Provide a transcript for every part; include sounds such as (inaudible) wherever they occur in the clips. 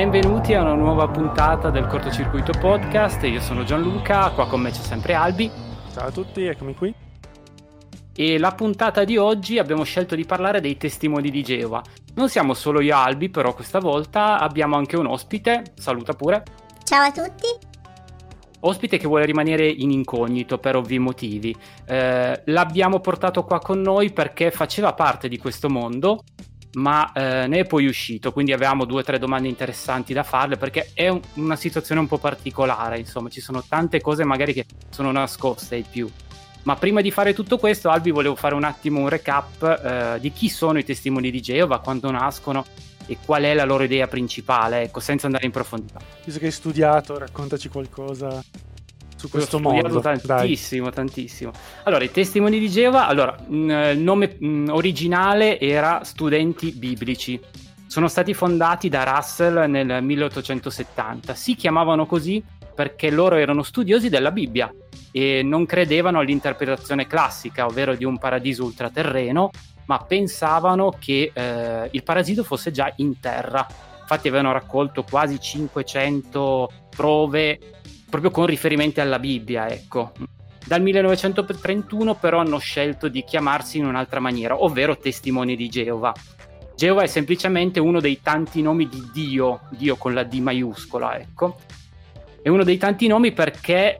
benvenuti a una nuova puntata del Cortocircuito Podcast. Io sono Gianluca, qua con me c'è sempre Albi. Ciao a tutti, eccomi qui. E la puntata di oggi abbiamo scelto di parlare dei testimoni di Geova. Non siamo solo io e Albi, però questa volta abbiamo anche un ospite. Saluta pure. Ciao a tutti. Ospite che vuole rimanere in incognito per ovvi motivi. Eh, l'abbiamo portato qua con noi perché faceva parte di questo mondo ma eh, ne è poi uscito, quindi avevamo due o tre domande interessanti da farle perché è un, una situazione un po' particolare, insomma ci sono tante cose magari che sono nascoste ai più. Ma prima di fare tutto questo, Albi, volevo fare un attimo un recap eh, di chi sono i testimoni di Geova, quando nascono e qual è la loro idea principale, ecco, senza andare in profondità. Visto che hai studiato, raccontaci qualcosa su questo Ho mondo. tantissimo, Dai. tantissimo. Allora, i testimoni di Geova, allora, il nome mh, originale era Studenti Biblici. Sono stati fondati da Russell nel 1870. Si chiamavano così perché loro erano studiosi della Bibbia e non credevano all'interpretazione classica, ovvero di un paradiso ultraterreno, ma pensavano che eh, il paradiso fosse già in terra. Infatti avevano raccolto quasi 500 prove proprio con riferimenti alla Bibbia, ecco. Dal 1931 però hanno scelto di chiamarsi in un'altra maniera, ovvero testimoni di Geova. Geova è semplicemente uno dei tanti nomi di Dio, Dio con la D maiuscola, ecco. È uno dei tanti nomi perché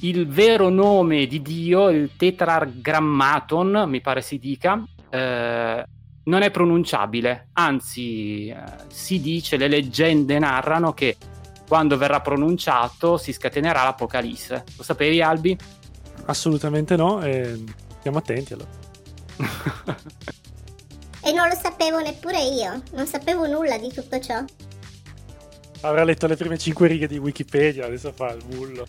il vero nome di Dio, il tetragrammaton, mi pare si dica, eh, non è pronunciabile, anzi eh, si dice, le leggende narrano che quando verrà pronunciato si scatenerà l'Apocalisse. Lo sapevi Albi? Assolutamente no, e stiamo attenti allora. e non lo sapevo neppure io, non sapevo nulla di tutto ciò. Avrà letto le prime cinque righe di Wikipedia, adesso fa il bullo.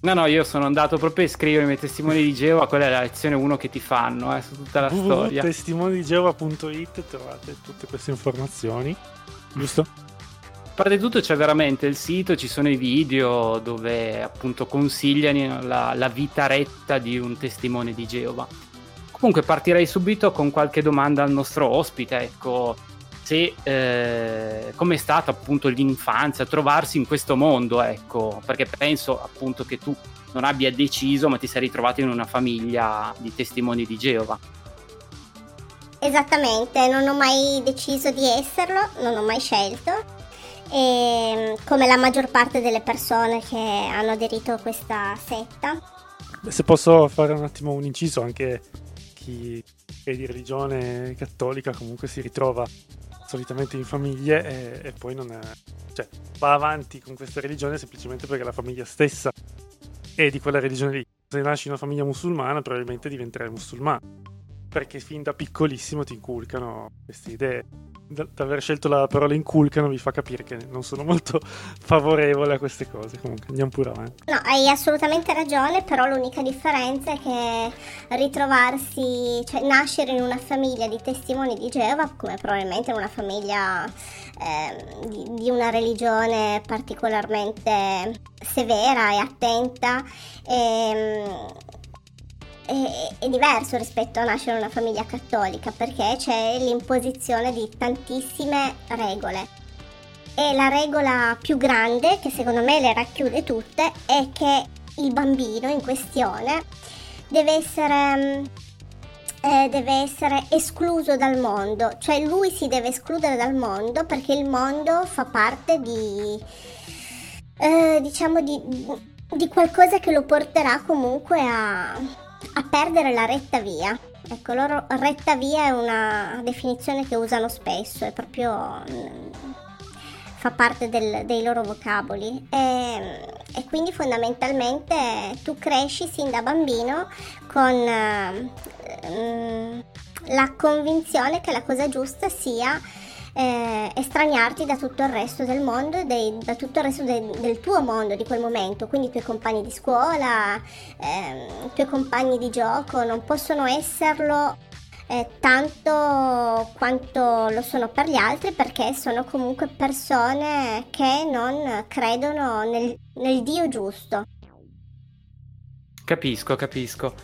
No, no, io sono andato proprio a scrivere i miei testimoni di Geova, quella è la lezione 1 che ti fanno, eh, su tutta la storia. testimonidigeova.it trovate tutte queste informazioni, giusto? A parte tutto c'è veramente il sito, ci sono i video dove appunto consigliano la, la vita retta di un testimone di Geova. Comunque partirei subito con qualche domanda al nostro ospite, ecco, se eh, com'è stata appunto l'infanzia, trovarsi in questo mondo, ecco, perché penso appunto che tu non abbia deciso, ma ti sei ritrovato in una famiglia di testimoni di Geova. Esattamente, non ho mai deciso di esserlo, non ho mai scelto. E come la maggior parte delle persone che hanno aderito a questa setta. Se posso fare un attimo un inciso, anche chi è di religione cattolica comunque si ritrova solitamente in famiglie e, e poi non è, cioè, va avanti con questa religione semplicemente perché la famiglia stessa è di quella religione lì. Se nasci in una famiglia musulmana probabilmente diventerai musulmano perché fin da piccolissimo ti inculcano queste idee da, aver scelto la parola inculcano vi fa capire che non sono molto (laughs) favorevole a queste cose. Comunque andiamo pure avanti. No, hai assolutamente ragione, però l'unica differenza è che ritrovarsi, cioè nascere in una famiglia di testimoni di Geova, come probabilmente una famiglia eh, di, di, una religione particolarmente severa e attenta, ehm, è, è, diverso rispetto a nascere in una famiglia cattolica perché c'è l'imposizione di tantissime regole. E la regola più grande, che secondo me le racchiude tutte, è che il bambino in questione deve essere, eh, deve essere escluso dal mondo, cioè lui si deve escludere dal mondo perché il mondo fa parte di, eh, diciamo, di, di qualcosa che lo porterà comunque a, a perdere la retta via. Ecco, loro retta via è una definizione che usano spesso, è proprio mm, fa parte del, dei loro vocaboli e, e, quindi fondamentalmente tu cresci sin da bambino con uh, la convinzione che la cosa giusta sia eh, estraniarti da tutto il resto del mondo, dei, da tutto il resto de, del tuo mondo di quel momento, quindi i tuoi compagni di scuola, eh, i tuoi compagni di gioco non possono esserlo eh, tanto quanto lo sono per gli altri perché sono comunque persone che non credono nel, nel Dio giusto. Capisco, capisco.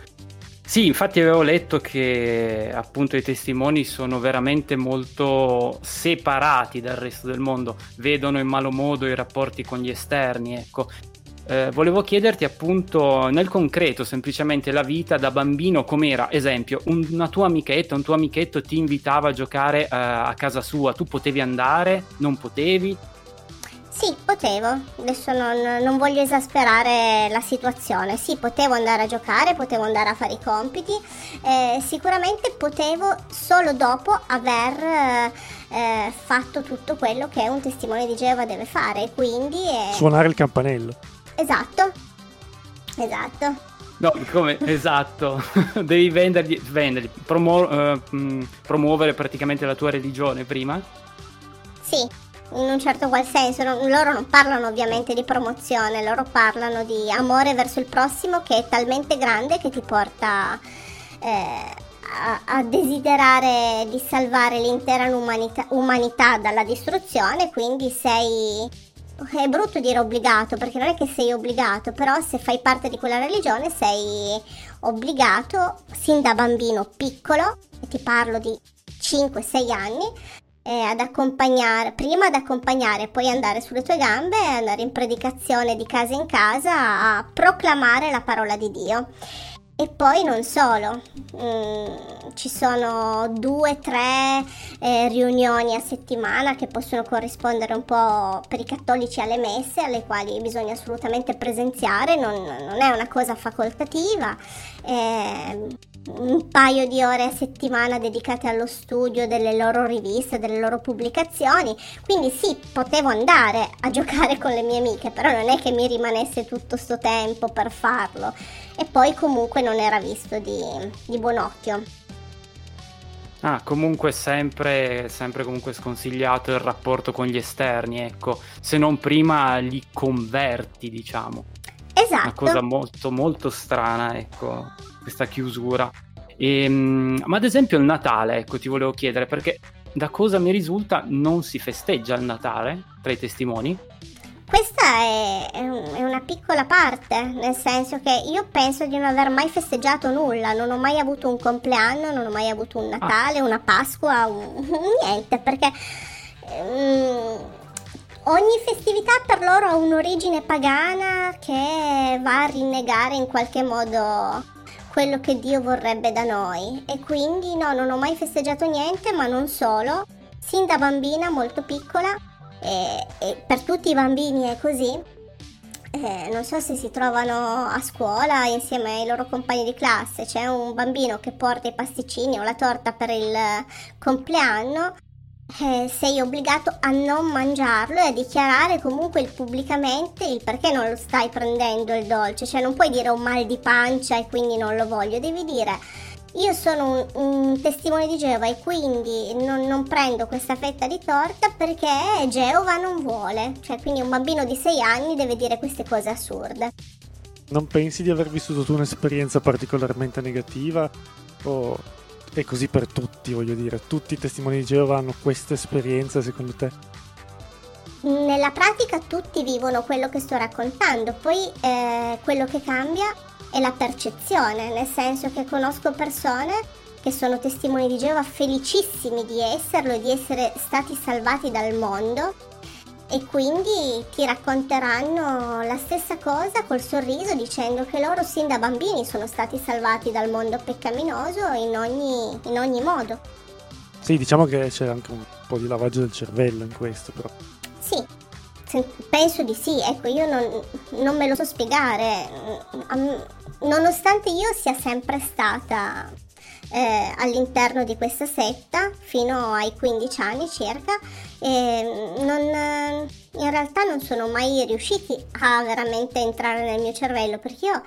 Sì, infatti avevo letto che appunto i testimoni sono veramente molto separati dal resto del mondo, vedono in malo modo i rapporti con gli esterni, ecco. Eh, volevo chiederti appunto nel concreto semplicemente la vita da bambino com'era, esempio, una tua amichetta, un tuo amichetto ti invitava a giocare eh, a casa sua, tu potevi andare, non potevi? Sì, potevo. Adesso non, non, voglio esasperare la situazione. Sì, potevo andare a giocare, potevo andare a fare i compiti. Eh, sicuramente potevo solo dopo aver eh, fatto tutto quello che un testimone di Geova deve fare. Quindi. Eh... Suonare il campanello. Esatto. Esatto. No, come? (laughs) Esatto. (laughs) Devi vendergli, vendergli promu- uh, promuovere praticamente la tua religione prima? Sì, in un certo qual senso. Non, loro non parlano ovviamente di promozione, loro parlano di amore verso il prossimo che è talmente grande che ti porta eh, a, a, desiderare di salvare l'intera umanità, umanità dalla distruzione, quindi sei... È brutto dire obbligato perché non è che sei obbligato, però se fai parte di quella religione sei obbligato sin da bambino piccolo, e ti parlo di 5-6 anni, eh, ad accompagnare, prima ad accompagnare, poi andare sulle tue gambe e andare in predicazione di casa in casa a proclamare la parola di Dio. E poi non solo, mm, ci sono due, tre eh, riunioni a settimana che possono corrispondere un po' per i cattolici alle messe, alle quali bisogna assolutamente presenziare, non, non è una cosa facoltativa. Eh, un paio di ore a settimana dedicate allo studio delle loro riviste, delle loro pubblicazioni. Quindi sì, potevo andare a giocare con le mie amiche, però non è che mi rimanesse tutto sto tempo per farlo. E poi comunque non era visto di, di buon occhio. Ah, comunque sempre, sempre comunque sconsigliato il rapporto con gli esterni, ecco, se non prima li converti, diciamo. Esatto. Una cosa molto molto strana, ecco questa chiusura. E, ehm, ma ad esempio il Natale, ecco, ti volevo chiedere, perché da cosa mi risulta non si festeggia il Natale tra i testimoni? Questa è, è, una piccola parte, nel senso che io penso di non aver mai festeggiato nulla, non ho mai avuto un compleanno, non ho mai avuto un Natale, ah. una Pasqua, un... (laughs) niente, perché um, ogni festività per loro ha un'origine pagana che va a rinnegare in qualche modo quello che Dio vorrebbe da noi e quindi no, non ho mai festeggiato niente, ma non solo, sin da bambina molto piccola e, e per tutti i bambini è così. Eh, non so se si trovano a scuola insieme ai loro compagni di classe, c'è un bambino che porta i pasticcini o la torta per il compleanno eh, sei obbligato a non mangiarlo e a dichiarare comunque pubblicamente il perché non lo stai prendendo il dolce, cioè non puoi dire ho mal di pancia e quindi non lo voglio, devi dire io sono un, un testimone di Geova e quindi non, non, prendo questa fetta di torta perché Geova non vuole, cioè quindi un bambino di 6 anni deve dire queste cose assurde. Non pensi di aver vissuto tu un'esperienza particolarmente negativa? O è così per tutti, voglio dire. Tutti i testimoni di Geova hanno questa esperienza, secondo te? Nella pratica tutti vivono quello che sto raccontando, poi eh, quello che cambia è la percezione, nel senso che conosco persone che sono testimoni di Geova felicissimi di esserlo e di essere stati salvati dal mondo e quindi ti racconteranno la stessa cosa col sorriso dicendo che loro sin da bambini sono stati salvati dal mondo peccaminoso in ogni, in ogni modo. Sì, diciamo che c'è anche un po' di lavaggio del cervello in questo però. Sì, penso di sì, ecco io non, non me lo so spiegare, nonostante io sia sempre stata eh, all'interno di questa setta fino ai 15 anni circa e non, realtà non sono mai riusciti a veramente entrare nel mio cervello perché io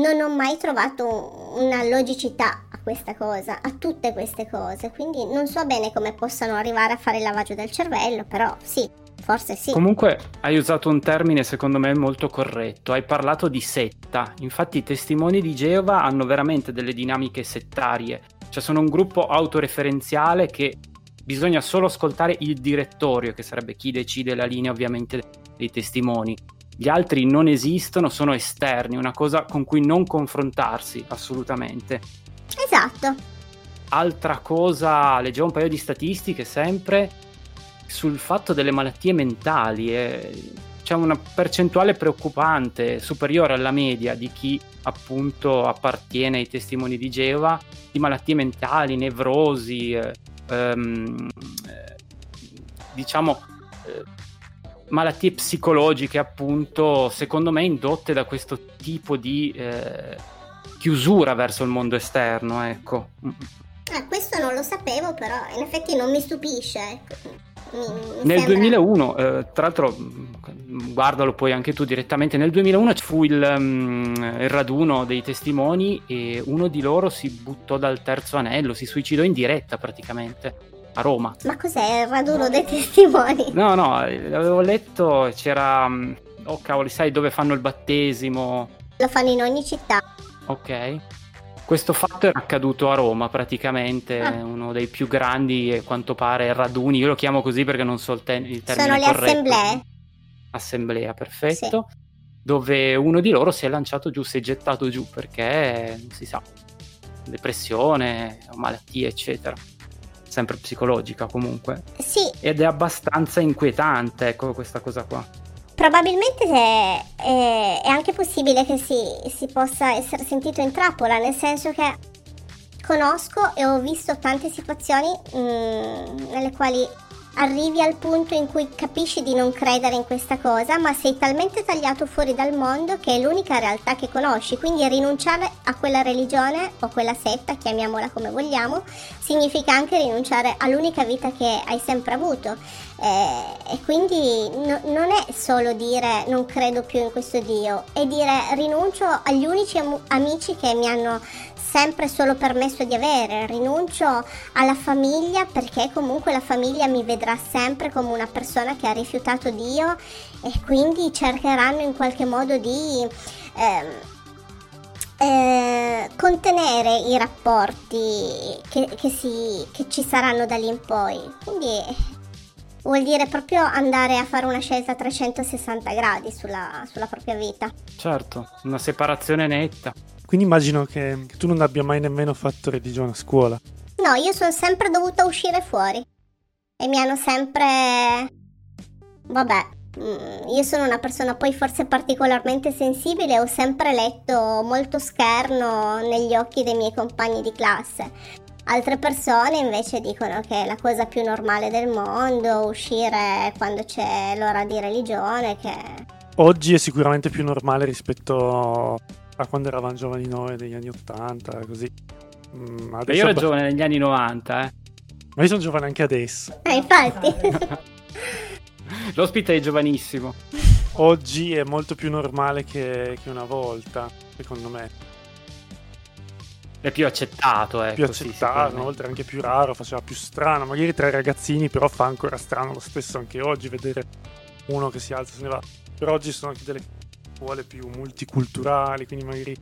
non ho mai trovato una logicità a questa cosa, a tutte queste cose, quindi non so bene come possano arrivare a fare il lavaggio del cervello, però sì, forse sì. Comunque hai usato un termine secondo me molto corretto, hai parlato di setta, infatti i testimoni di Geova hanno veramente delle dinamiche settarie, cioè sono un gruppo autoreferenziale che bisogna solo ascoltare il direttorio, che sarebbe chi decide la linea ovviamente dei testimoni. gli altri non esistono, sono esterni, una cosa con cui non confrontarsi assolutamente. Esatto. Altra cosa, leggevo un paio di statistiche sempre sul fatto delle malattie mentali. Eh, c'è una percentuale preoccupante, superiore alla media di chi appunto appartiene ai testimoni di Geova, di malattie mentali, nevrosi, eh, ehm, eh, diciamo eh, malattie psicologiche, appunto, secondo me indotte da questo tipo di eh, chiusura verso il mondo esterno, ecco. Ah, questo non lo sapevo, però in effetti non mi stupisce. Ecco. Mi nel sembra... 2001, eh, tra l'altro, guardalo poi anche tu direttamente. Nel 2001 fu il, um, il, raduno dei testimoni e uno di loro si buttò dal terzo anello, si suicidò in diretta praticamente a Roma. Ma cos'è il raduno dei testimoni? No, no, avevo letto, c'era... Mm, oh cavoli, sai dove fanno il battesimo? Lo fanno in ogni città. Ok. Questo fatto è accaduto a Roma praticamente, ah. uno dei più grandi, a quanto pare, raduni. Io lo chiamo così perché non so il, te- il termine Sono le corretto. assemblee. Assemblea, perfetto. Sì. Dove uno di loro si è lanciato giù, si è gettato giù perché, non si sa, depressione, malattie, eccetera sempre psicologica comunque. Sì. Ed è abbastanza inquietante, ecco, questa cosa qua. Probabilmente è, è, è anche possibile che si, si possa essere sentito in trappola, nel senso che conosco e ho visto tante situazioni mh, mm, nelle quali arrivi al punto in cui capisci di non credere in questa cosa, ma sei talmente tagliato fuori dal mondo che è l'unica realtà che conosci, quindi rinunciare a quella religione o quella setta, chiamiamola come vogliamo, significa anche rinunciare all'unica vita che hai sempre avuto. Eh, e quindi no, non è solo dire non credo più in questo Dio, è dire rinuncio agli unici am- amici che mi hanno sempre solo permesso di avere, rinuncio alla famiglia perché comunque la famiglia mi vedrà sempre come una persona che ha rifiutato Dio e quindi cercheranno in qualche modo di eh, eh, contenere i rapporti che, che, si, che ci saranno da lì in poi. Quindi vuol dire proprio andare a fare una scelta a 360 gradi sulla, sulla propria vita. Certo, una separazione netta. Quindi immagino che, che tu non abbia mai nemmeno fatto religione a scuola. No, io sono sempre dovuta uscire fuori. E mi hanno sempre... Vabbè, mm, io sono una persona poi forse particolarmente sensibile, ho sempre letto molto scherno negli occhi dei miei compagni di classe. Altre persone invece dicono che è la cosa più normale del mondo uscire quando c'è l'ora di religione, che... Oggi è sicuramente più normale rispetto a quando eravamo giovani noi negli anni 80, così. Mm, io ero giovane negli anni 90, eh. Ma io sono giovane anche adesso. Eh, infatti. (laughs) L'ospite è giovanissimo. Oggi è molto più normale che, che una volta, secondo me. È più accettato, eh. Più accettato, volta era anche più raro, faceva più strano. Magari tra i ragazzini, però fa ancora strano lo stesso anche oggi vedere uno che si alza e se ne va. Per oggi sono anche delle scuole più multiculturali, quindi magari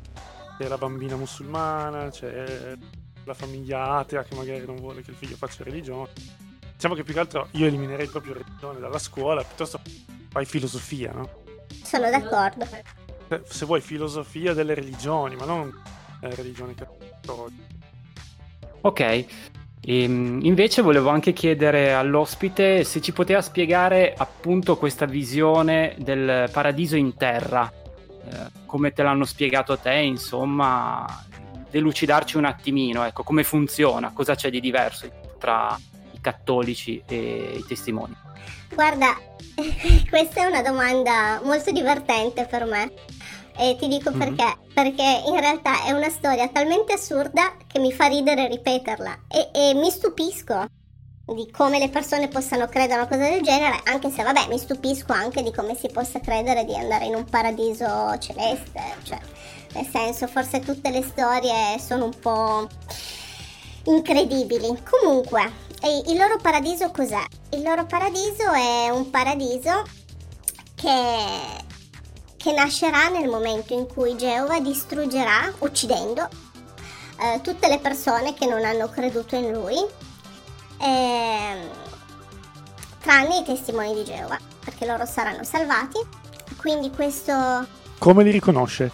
c'è la bambina musulmana, c'è la famiglia atea che magari non vuole che il figlio faccia religione. Diciamo che più che altro io eliminerei proprio religione dalla scuola, piuttosto fai filosofia, no? Sono d'accordo. Se vuoi filosofia delle religioni, ma non eh, religione cattolica. Ok, Ehm, invece volevo anche chiedere all'ospite se ci poteva spiegare appunto questa visione del paradiso in terra, eh, come te l'hanno spiegato te, insomma, delucidarci un attimino, ecco, come funziona, cosa c'è di diverso tra i cattolici e i testimoni. Guarda, (laughs) questa è una domanda molto divertente per me e ti dico mm-hmm. perché. Perché in realtà è una storia talmente assurda che mi fa ridere ripeterla. E, e mi stupisco di come le persone possano credere a una cosa del genere, anche se vabbè mi stupisco anche di come si possa credere di andare in un paradiso celeste, cioè nel senso forse tutte le storie sono un po' incredibili. Comunque, il loro paradiso cos'è? Il loro paradiso è un paradiso che che nascerà nel momento in cui Geova distruggerà, uccidendo, eh, tutte le persone che non hanno creduto in lui, eh, tranne i testimoni di Geova, perché loro saranno salvati. quindi questo... Come li riconosce?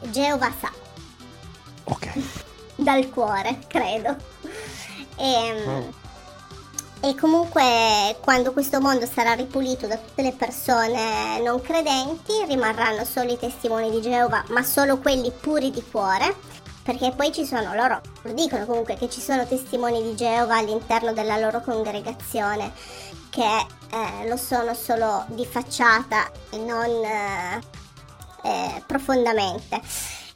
Geova sa. Ok. (laughs) Dal cuore, credo. E, oh. E comunque quando questo mondo sarà ripulito da tutte le persone non credenti rimarranno solo i testimoni di Geova, ma solo quelli puri di cuore perché poi ci sono loro, lo dicono comunque che ci sono testimoni di Geova all'interno della loro congregazione che eh, lo sono solo di facciata e non eh, eh, profondamente.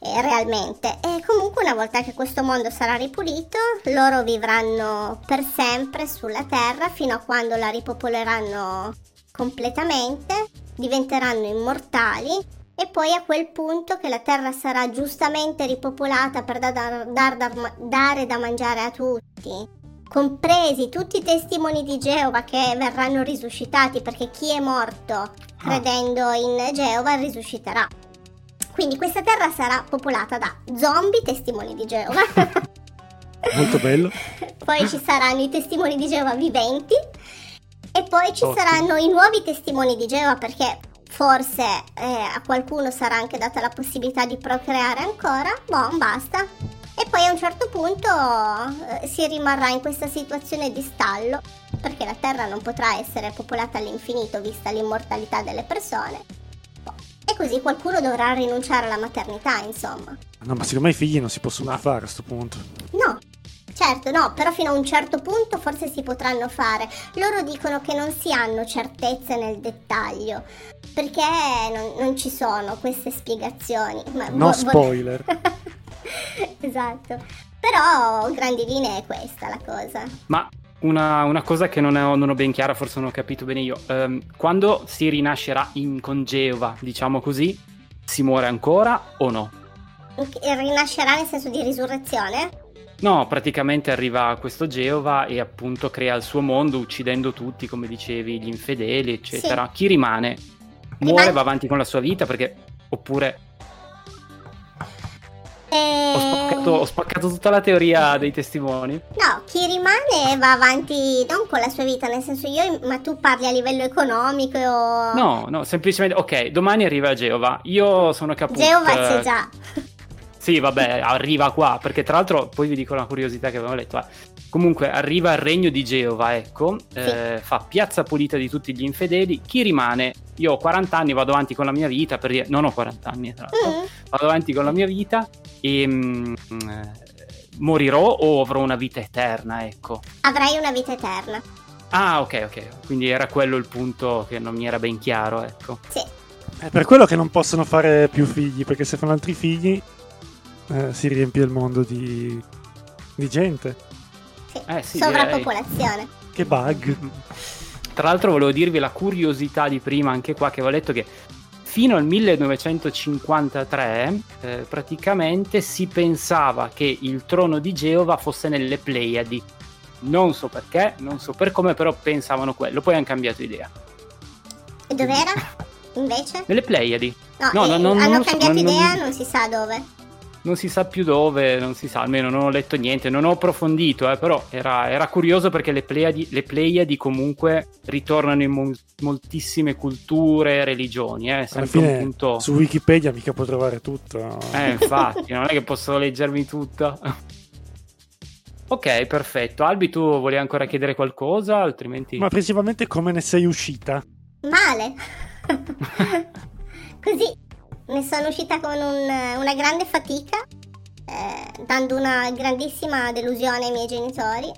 Eh, realmente e comunque una volta che questo mondo sarà ripulito loro vivranno per sempre sulla terra fino a quando la ripopoleranno completamente diventeranno immortali e poi a quel punto che la terra sarà giustamente ripopolata per dar, dar, dar, dare da mangiare a tutti, compresi tutti i testimoni di Geova che verranno risuscitati perché chi è morto ah. credendo in Geova risusciterà. Quindi questa terra sarà popolata da zombie testimoni di Geova. (laughs) Molto bello. poi ci saranno i testimoni di Geova viventi e poi ci Ottimo. saranno i nuovi testimoni di Geova perché forse eh, a qualcuno sarà anche data la possibilità di procreare ancora, boh, basta. E poi a un certo punto eh, si rimarrà in questa situazione di stallo, perché la Terra non potrà essere popolata all'infinito vista l'immortalità delle persone. E così qualcuno dovrà rinunciare alla maternità, insomma. No, ma secondo me i figli non si possono fare a questo punto. No, Certo, no, però fino a un certo punto forse si potranno fare. Loro dicono che non si hanno certezze nel dettaglio, perché non, non ci sono queste spiegazioni. Ma no vo- spoiler. (laughs) esatto. Però grandi linee è questa la cosa. Ma una, una, cosa che non ho, non ho, ben chiara, forse non ho capito bene io. Um, quando si rinascerà in Congeova, diciamo così, si muore ancora o no? Rinascerà nel senso di risurrezione? No, praticamente arriva questo Geova e appunto crea il suo mondo uccidendo tutti, come dicevi, gli infedeli, eccetera. Sì. Chi rimane? Muore, Rimane... va avanti con la sua vita perché... Oppure... E... Ho, spaccato, ho, spaccato, tutta la teoria dei testimoni. No, chi rimane va avanti non con la sua vita, nel senso io, ma tu parli a livello economico o... No, no, semplicemente, ok, domani arriva Geova, io sono caput. Geova c'è già. Sì, vabbè, arriva qua, perché tra l'altro poi vi dico una curiosità che avevo letto. Eh. Comunque arriva il regno di Geova, ecco, sì. eh, fa piazza pulita di tutti gli infedeli. Chi rimane? Io ho 40 anni, vado avanti con la mia vita, per dire... non ho 40 anni tra l'altro, mm. vado avanti con la mia vita e mh, mm, morirò o avrò una vita eterna, ecco. Avrai una vita eterna. Ah, ok, ok, quindi era quello il punto che non mi era ben chiaro, ecco. Sì. È per quello che non possono fare più figli, perché se fanno altri figli eh, si riempie il mondo di, di gente. Sì, eh, sì sovrappopolazione. Direi. Che bug. Tra l'altro volevo dirvi la curiosità di prima, anche qua, che avevo letto che fino al 1953 eh, praticamente si pensava che il trono di Geova fosse nelle Pleiadi. Non so perché, non so per come, però pensavano quello, poi hanno cambiato idea. E dov'era? (laughs) Invece? Nelle Pleiadi. No, no, no non, hanno non cambiato so, idea, non, non si sa dove non si sa più dove, non si sa, almeno non ho letto niente, non ho approfondito, eh, però era, era, curioso perché le Pleiadi, le Pleiadi comunque ritornano in mol- moltissime culture e religioni. Eh, Alla fine, punto... su Wikipedia mica può trovare tutto. Eh, (laughs) infatti, non è che posso leggermi tutto. ok, perfetto. Albi, tu volevi ancora chiedere qualcosa? Altrimenti... Ma principalmente come ne sei uscita? Male. (laughs) Così ne sono uscita con un, una grande fatica, eh, dando una grandissima delusione ai miei genitori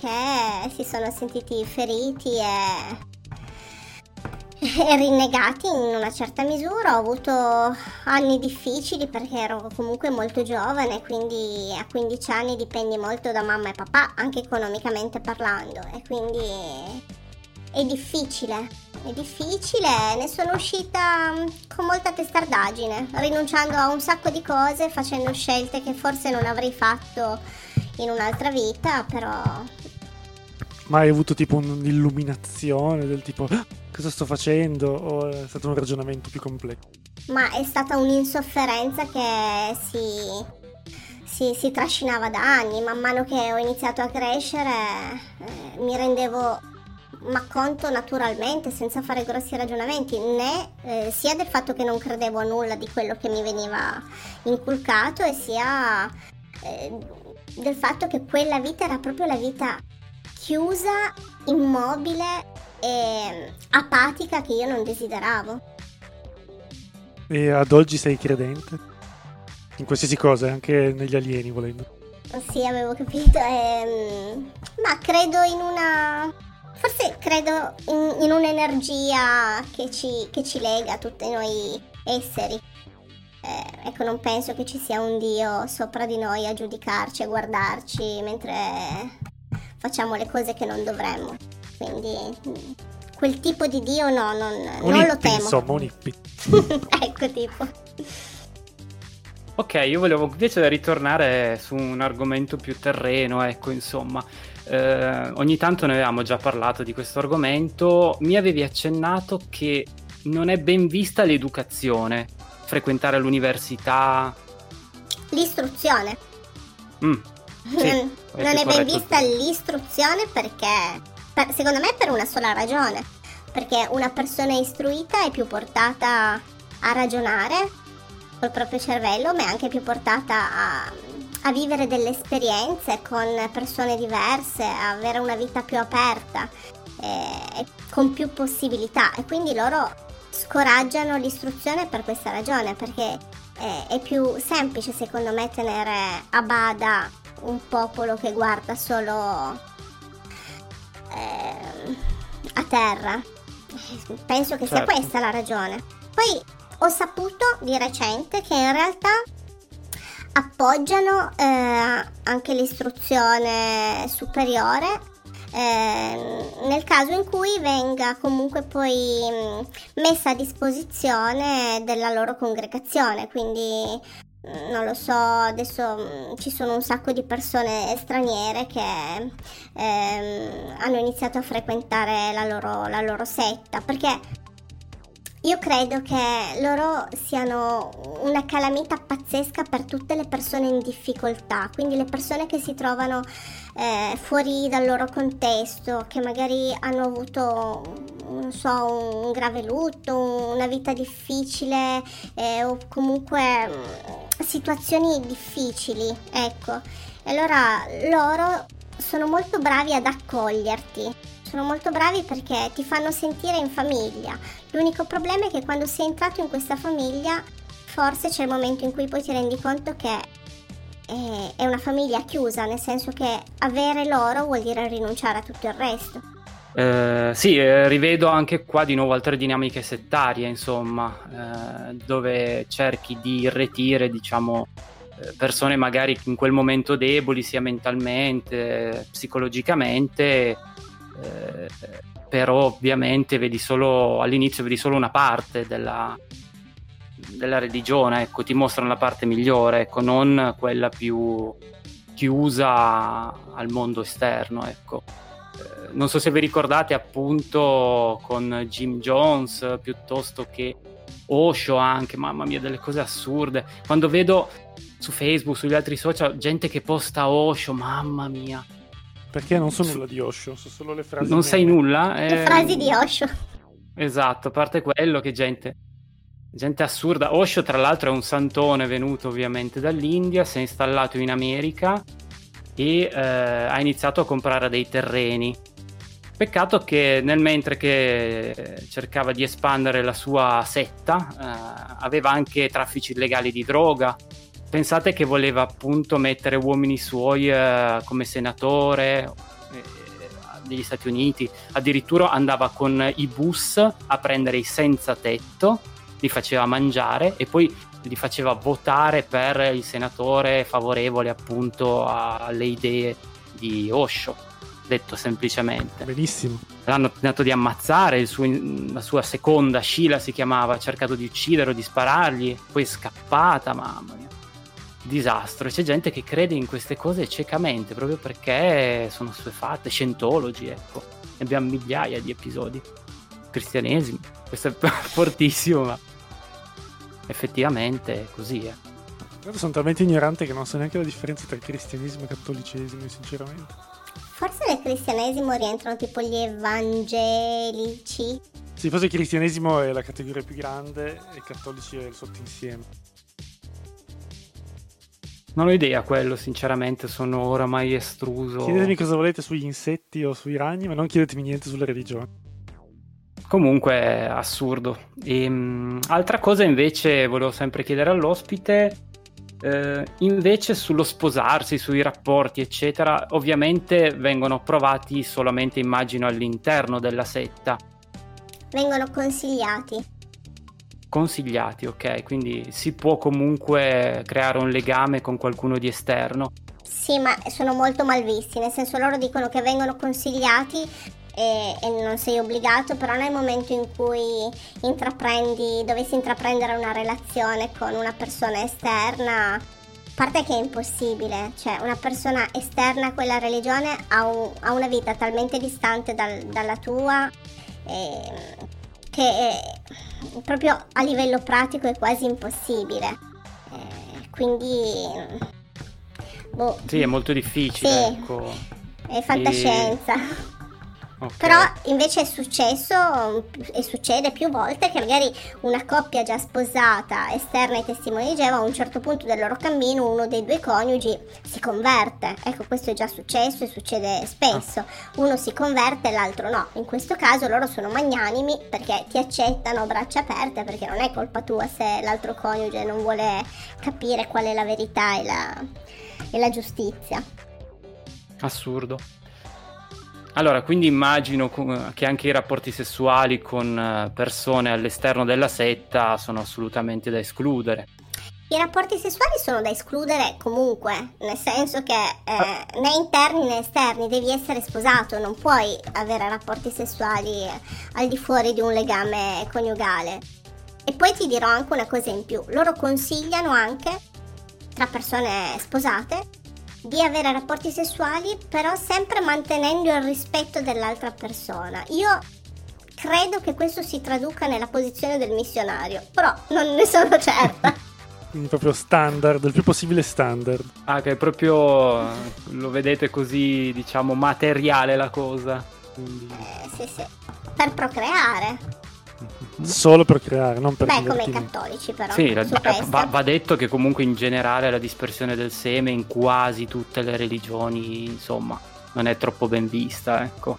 che si sono sentiti feriti e, e rinnegati in una certa misura. Ho avuto anni difficili perché ero comunque molto giovane, quindi a 15 anni dipendi molto da mamma e papà, anche economicamente parlando, e quindi è difficile, è difficile, ne sono uscita mm, con molta testardaggine, rinunciando a un sacco di cose, facendo scelte che forse non avrei fatto in un'altra vita, però... Ma hai avuto tipo un'illuminazione del tipo ah, cosa sto facendo o è stato un ragionamento più complesso? Ma è stata un'insofferenza che si, si, si trascinava da anni, man mano che ho iniziato a crescere eh, mi rendevo ma conto naturalmente, senza fare grossi ragionamenti, né eh, sia del fatto che non credevo a nulla di quello che mi veniva inculcato e sia eh, del fatto che quella vita era proprio la vita chiusa, immobile e apatica che io non desideravo. E ad oggi sei credente? In qualsiasi cosa, anche negli alieni volendo. Sì, avevo capito. Ehm, ma credo in una. Forse credo in, in un'energia che ci, che ci, lega a tutti noi esseri. Eh, ecco, non penso che ci sia un Dio sopra di noi a giudicarci, a guardarci mentre facciamo le cose che non dovremmo. Quindi quel tipo di Dio no, non, non lo temo. Insomma, un hippie. (laughs) ecco tipo. Ok, io volevo invece ritornare su un argomento più terreno, ecco, insomma. Eh, ogni tanto ne avevamo già parlato di questo argomento. Mi avevi accennato che non è ben vista l'educazione, frequentare l'università. L'istruzione. Mm, (laughs) sì, non, non è ben vista tu. l'istruzione perché, per, secondo me, per una sola ragione. Perché una persona istruita è più portata a ragionare, col proprio cervello, ma è anche più portata a, a vivere delle esperienze con persone diverse, a avere una vita più aperta e, e con più possibilità e quindi loro scoraggiano l'istruzione per questa ragione perché è, è più semplice secondo me tenere a bada un popolo che guarda solo eh, a terra. Penso che certo. sia questa la ragione. Poi ho saputo di recente che in realtà appoggiano eh, anche l'istruzione superiore eh, nel caso in cui venga comunque poi mh, messa a disposizione della loro congregazione. Quindi mh, non lo so adesso mh, ci sono un sacco di persone straniere che ehm, hanno iniziato a frequentare la loro, la loro setta perché io credo che loro siano una calamita pazzesca per tutte le persone in difficoltà, quindi le persone che si trovano eh, fuori dal loro contesto, che magari hanno avuto non so, un grave lutto, una vita difficile eh, o comunque mm, situazioni difficili, ecco. E allora loro sono molto bravi ad accoglierti sono molto bravi perché ti fanno sentire in famiglia. L'unico problema è che quando sei entrato in questa famiglia, forse c'è il momento in cui poi ti rendi conto che è una famiglia chiusa, nel senso che avere loro vuol dire rinunciare a tutto il resto. Eh, sì, eh, rivedo anche qua di nuovo altre dinamiche settarie, insomma, eh, dove cerchi di irretire, diciamo, eh, persone magari in quel momento deboli, sia mentalmente, psicologicamente, eh, però ovviamente vedi solo all'inizio vedi solo una parte della, della religione, ecco, ti mostrano la parte migliore, ecco, non quella più chiusa al mondo esterno, ecco. Eh, non so se vi ricordate appunto con Jim Jones piuttosto che Osho anche, mamma mia, delle cose assurde. Quando vedo su Facebook, sugli altri social, gente che posta Osho, mamma mia, perché non so nulla di Osho, so solo le frasi. Non sai nulla? Le eh... frasi di Osho. Esatto, a parte quello che gente, gente assurda. Osho tra l'altro è un santone venuto ovviamente dall'India, si è installato in America e eh, ha iniziato a comprare dei terreni. Peccato che nel mentre che cercava di espandere la sua setta, eh, aveva anche traffici illegali di droga, Pensate che voleva appunto mettere uomini suoi eh, come senatore eh, degli Stati Uniti, addirittura andava con i bus a prendere i senza tetto, li faceva mangiare e poi li faceva votare per il senatore favorevole appunto alle idee di Osho, detto semplicemente. Benissimo. L'hanno tentato di ammazzare, suo, la sua seconda, Sheila si chiamava, ha cercato di ucciderlo, di sparargli, poi è scappata, mamma mia disastro. C'è gente che crede in queste cose ciecamente proprio perché sono suefatte, scientologi, ecco. Ne abbiamo migliaia di episodi. Cristianesimo, questo è (laughs) fortissimo, ma effettivamente è così. Eh. Io sono talmente ignorante che non so neanche la differenza tra cristianesimo e cattolicesimo, sinceramente. Forse nel cristianesimo rientrano tipo gli evangelici. Sì, forse il cristianesimo è la categoria più grande e i cattolici è il sottoinsieme. Non ho idea quello, sinceramente, sono oramai estruso. Chiedetemi cosa volete sugli insetti o sui ragni, ma non chiedetemi niente sulla religione. Comunque è assurdo. E, um, altra cosa invece volevo sempre chiedere all'ospite, eh, invece sullo sposarsi, sui rapporti, eccetera, ovviamente vengono approvati solamente, immagino, all'interno della setta vengono consigliati. Consigliati, ok, quindi si può comunque creare un legame con qualcuno di esterno. Sì, ma sono molto malvisti, nel senso loro dicono che vengono consigliati e, e, non sei obbligato, però nel momento in cui intraprendi, dovessi intraprendere una relazione con una persona esterna, a parte che è impossibile, cioè una persona esterna a quella religione ha, un, ha una vita talmente distante dal, dalla tua eh, che è, proprio a livello pratico è quasi impossibile. Eh, quindi... Boh. Sì, è molto difficile. Sì, ecco. È fantascienza. E... Okay. Però invece è successo e succede più volte che magari una coppia già sposata esterna ai testimoni di Geova a un certo punto del loro cammino uno dei due coniugi si converte. Ecco, questo è già successo e succede spesso. Uno si converte e l'altro no. In questo caso loro sono magnanimi perché ti accettano a braccia aperte perché non è colpa tua se l'altro coniuge non vuole capire qual è la verità e la, e la giustizia. Assurdo. Allora, quindi immagino che anche i rapporti sessuali con eh, persone all'esterno della setta sono assolutamente da escludere. I rapporti sessuali sono da escludere comunque, nel senso che eh, né interni né esterni devi essere sposato, non puoi avere rapporti sessuali al di fuori di un legame coniugale. E poi ti dirò anche una cosa in più, loro consigliano anche tra persone sposate di avere rapporti sessuali, però sempre mantenendo il rispetto dell'altra persona. Io credo che questo si traduca nella posizione del missionario, però non ne sono certa. (laughs) Quindi proprio standard, il più possibile standard. Ah, che è proprio lo vedete così, diciamo, materiale la cosa. Quindi... Eh, sì, sì. Per procreare. Solo per creare, non per Beh, come i cattolici però. Sì, la, va, va, detto che comunque in generale la dispersione del seme in quasi tutte le religioni, insomma, non è troppo ben vista, ecco.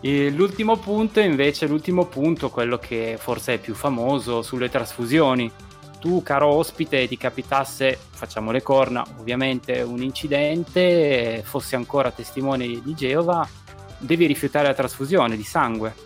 E l'ultimo punto invece, l'ultimo punto, quello che forse è più famoso, sulle trasfusioni. Tu, caro ospite, ti capitasse, facciamo le corna, ovviamente un incidente, fossi ancora testimone di Geova, devi rifiutare la trasfusione di sangue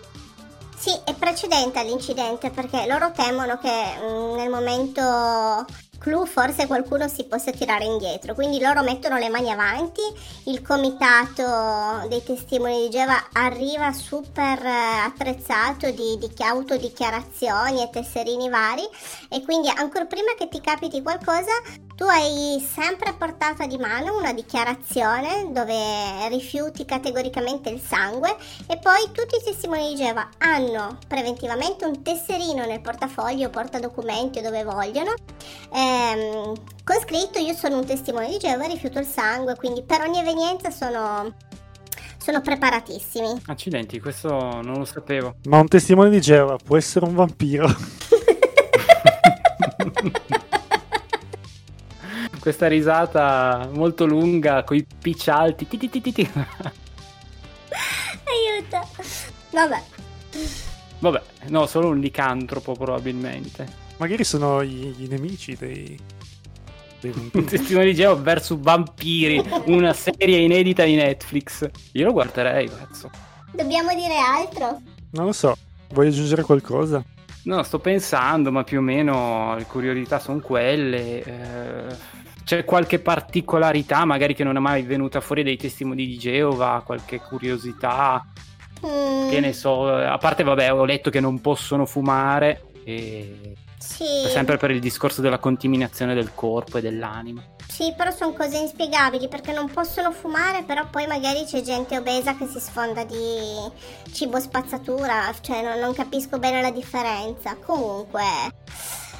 sì, è precedente all'incidente perché loro temono che mm, nel momento clou forse qualcuno si possa tirare indietro, quindi loro mettono le mani avanti, il comitato dei testimoni di Geova arriva super eh, attrezzato di, di autodichiarazioni e tesserini vari. E quindi ancora prima che ti capiti qualcosa tu hai sempre a portata di mano una dichiarazione dove rifiuti categoricamente il sangue e poi tutti i testimoni di Geova hanno preventivamente un tesserino nel portafoglio, portadocumenti o dove vogliono. Ehm, con scritto io sono un testimone di Geova, rifiuto il sangue, quindi per ogni evenienza sono sono preparatissimi. Accidenti, questo non lo sapevo. Ma un testimone di Geova può essere un vampiro. (laughs) questa risata molto lunga con i pitch alti. (laughs) Aiuto. Vabbè. Vabbè, no, solo un licantropo probabilmente. Magari sono i, i nemici dei... Un (laughs) testimone di Geo vs Vampiri, una serie inedita di Netflix. Io lo guarderei, cazzo. Dobbiamo dire altro? Non lo so. Vuoi aggiungere qualcosa? No, sto pensando, ma più o meno le curiosità sono quelle. Eh c'è qualche particolarità magari che non è mai venuta fuori dai testimoni di Geova, qualche curiosità, mm. che ne so, a parte vabbè ho letto che non possono fumare, e... sì. sempre per il discorso della contaminazione del corpo e dell'anima. Sì, però sono cose inspiegabili perché non possono fumare, però poi magari c'è gente obesa che si sfonda di cibo spazzatura, cioè non, non capisco bene la differenza. Comunque,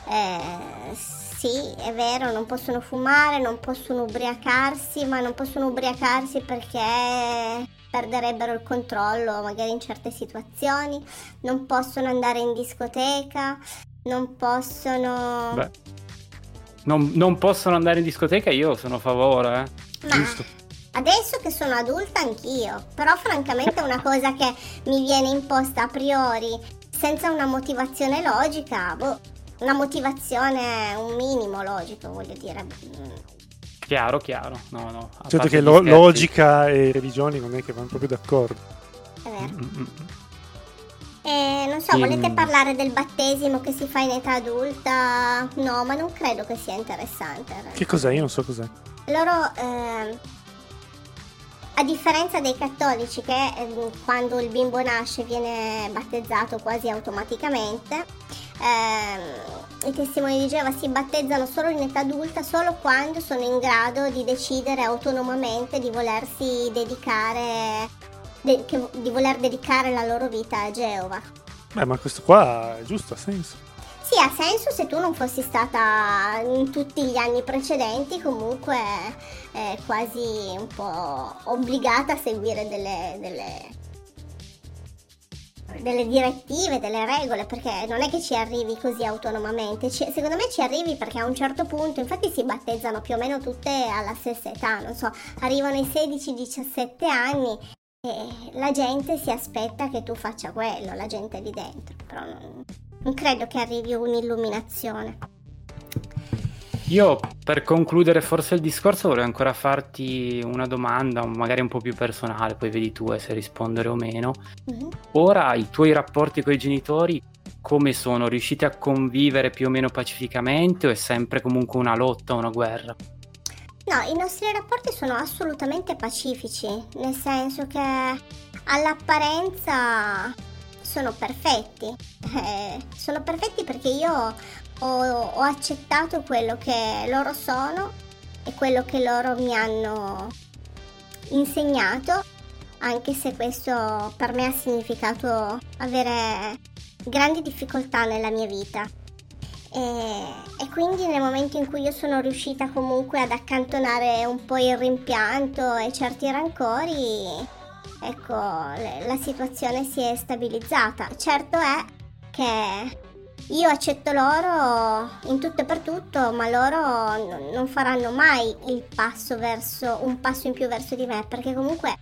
eh, sì, è vero, non possono fumare, non possono ubriacarsi, ma non possono ubriacarsi perché perderebbero il controllo magari in certe situazioni, non possono andare in discoteca, non possono... Beh, non, non possono andare in discoteca, io sono a favore. Eh. Ma Giusto. Adesso che sono adulta anch'io, però francamente è una cosa che mi viene imposta a priori senza una motivazione logica, boh, una motivazione, un minimo logico, voglio dire. Chiaro, chiaro. No, no. Certo che lo- logica e religioni non è che vanno proprio d'accordo. È vero. Mm-mm. E non so, volete mm. parlare del battesimo che si fa in età adulta? No, ma non credo che sia interessante. Che cos'è? Io non so cos'è. Loro, eh, a differenza dei cattolici che eh, quando il bimbo nasce viene battezzato quasi automaticamente, eh, i testimoni di Geova si battezzano solo in età adulta, solo quando sono in grado di decidere autonomamente di volersi dedicare de- che, di voler dedicare la loro vita a Geova. Beh, ma questo qua è giusto, ha senso. Sì, ha senso se tu non fossi stata in tutti gli anni precedenti comunque eh, quasi un po' obbligata a seguire delle, delle, delle, direttive, delle regole, perché non è che ci arrivi così autonomamente. Ci, secondo me ci arrivi perché a un certo punto, infatti si battezzano più o meno tutte alla stessa età, non so, arrivano i 16-17 anni e la gente si aspetta che tu faccia quello, la gente lì dentro, però non, non credo che arrivi un'illuminazione. Io per concludere forse il discorso vorrei ancora farti una domanda, magari un po' più personale, poi vedi tu se rispondere o meno. Mm-hmm. Ora i tuoi rapporti con i genitori come sono? Riuscite a convivere più o meno pacificamente o è sempre comunque una lotta, una guerra? No, i nostri rapporti sono assolutamente pacifici, nel senso che all'apparenza sono perfetti. Eh, sono perfetti perché io ho, ho, accettato quello che loro sono e quello che loro mi hanno insegnato, anche se questo per me ha significato avere grandi difficoltà nella mia vita. E, e, quindi nel momento in cui io sono riuscita comunque ad accantonare un po' il rimpianto e certi rancori, ecco, la situazione si è stabilizzata. Certo è che io accetto loro in tutto e per tutto, ma loro non faranno mai il passo verso un passo in più verso di me, perché comunque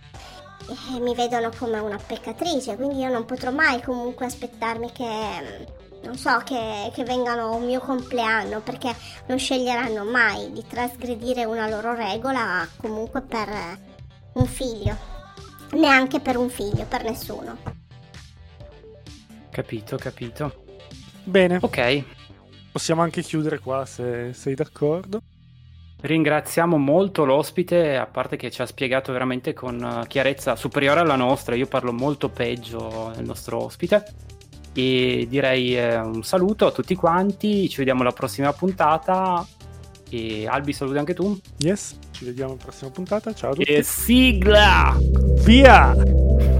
eh, mi vedono come una peccatrice, quindi io non potrò mai comunque aspettarmi che non so, che, che vengano un mio compleanno perché non sceglieranno mai di trasgredire una loro regola comunque per un figlio, neanche per un figlio, per nessuno. Capito, capito. Bene. Ok. Possiamo anche chiudere qua se sei d'accordo. Ringraziamo molto l'ospite, a parte che ci ha spiegato veramente con chiarezza superiore alla nostra, io parlo molto peggio del nostro ospite e direi eh, un saluto a tutti quanti, ci vediamo alla prossima puntata e Albi saluti anche tu. Yes, ci vediamo alla prossima puntata, ciao a tutti. E sigla! Via!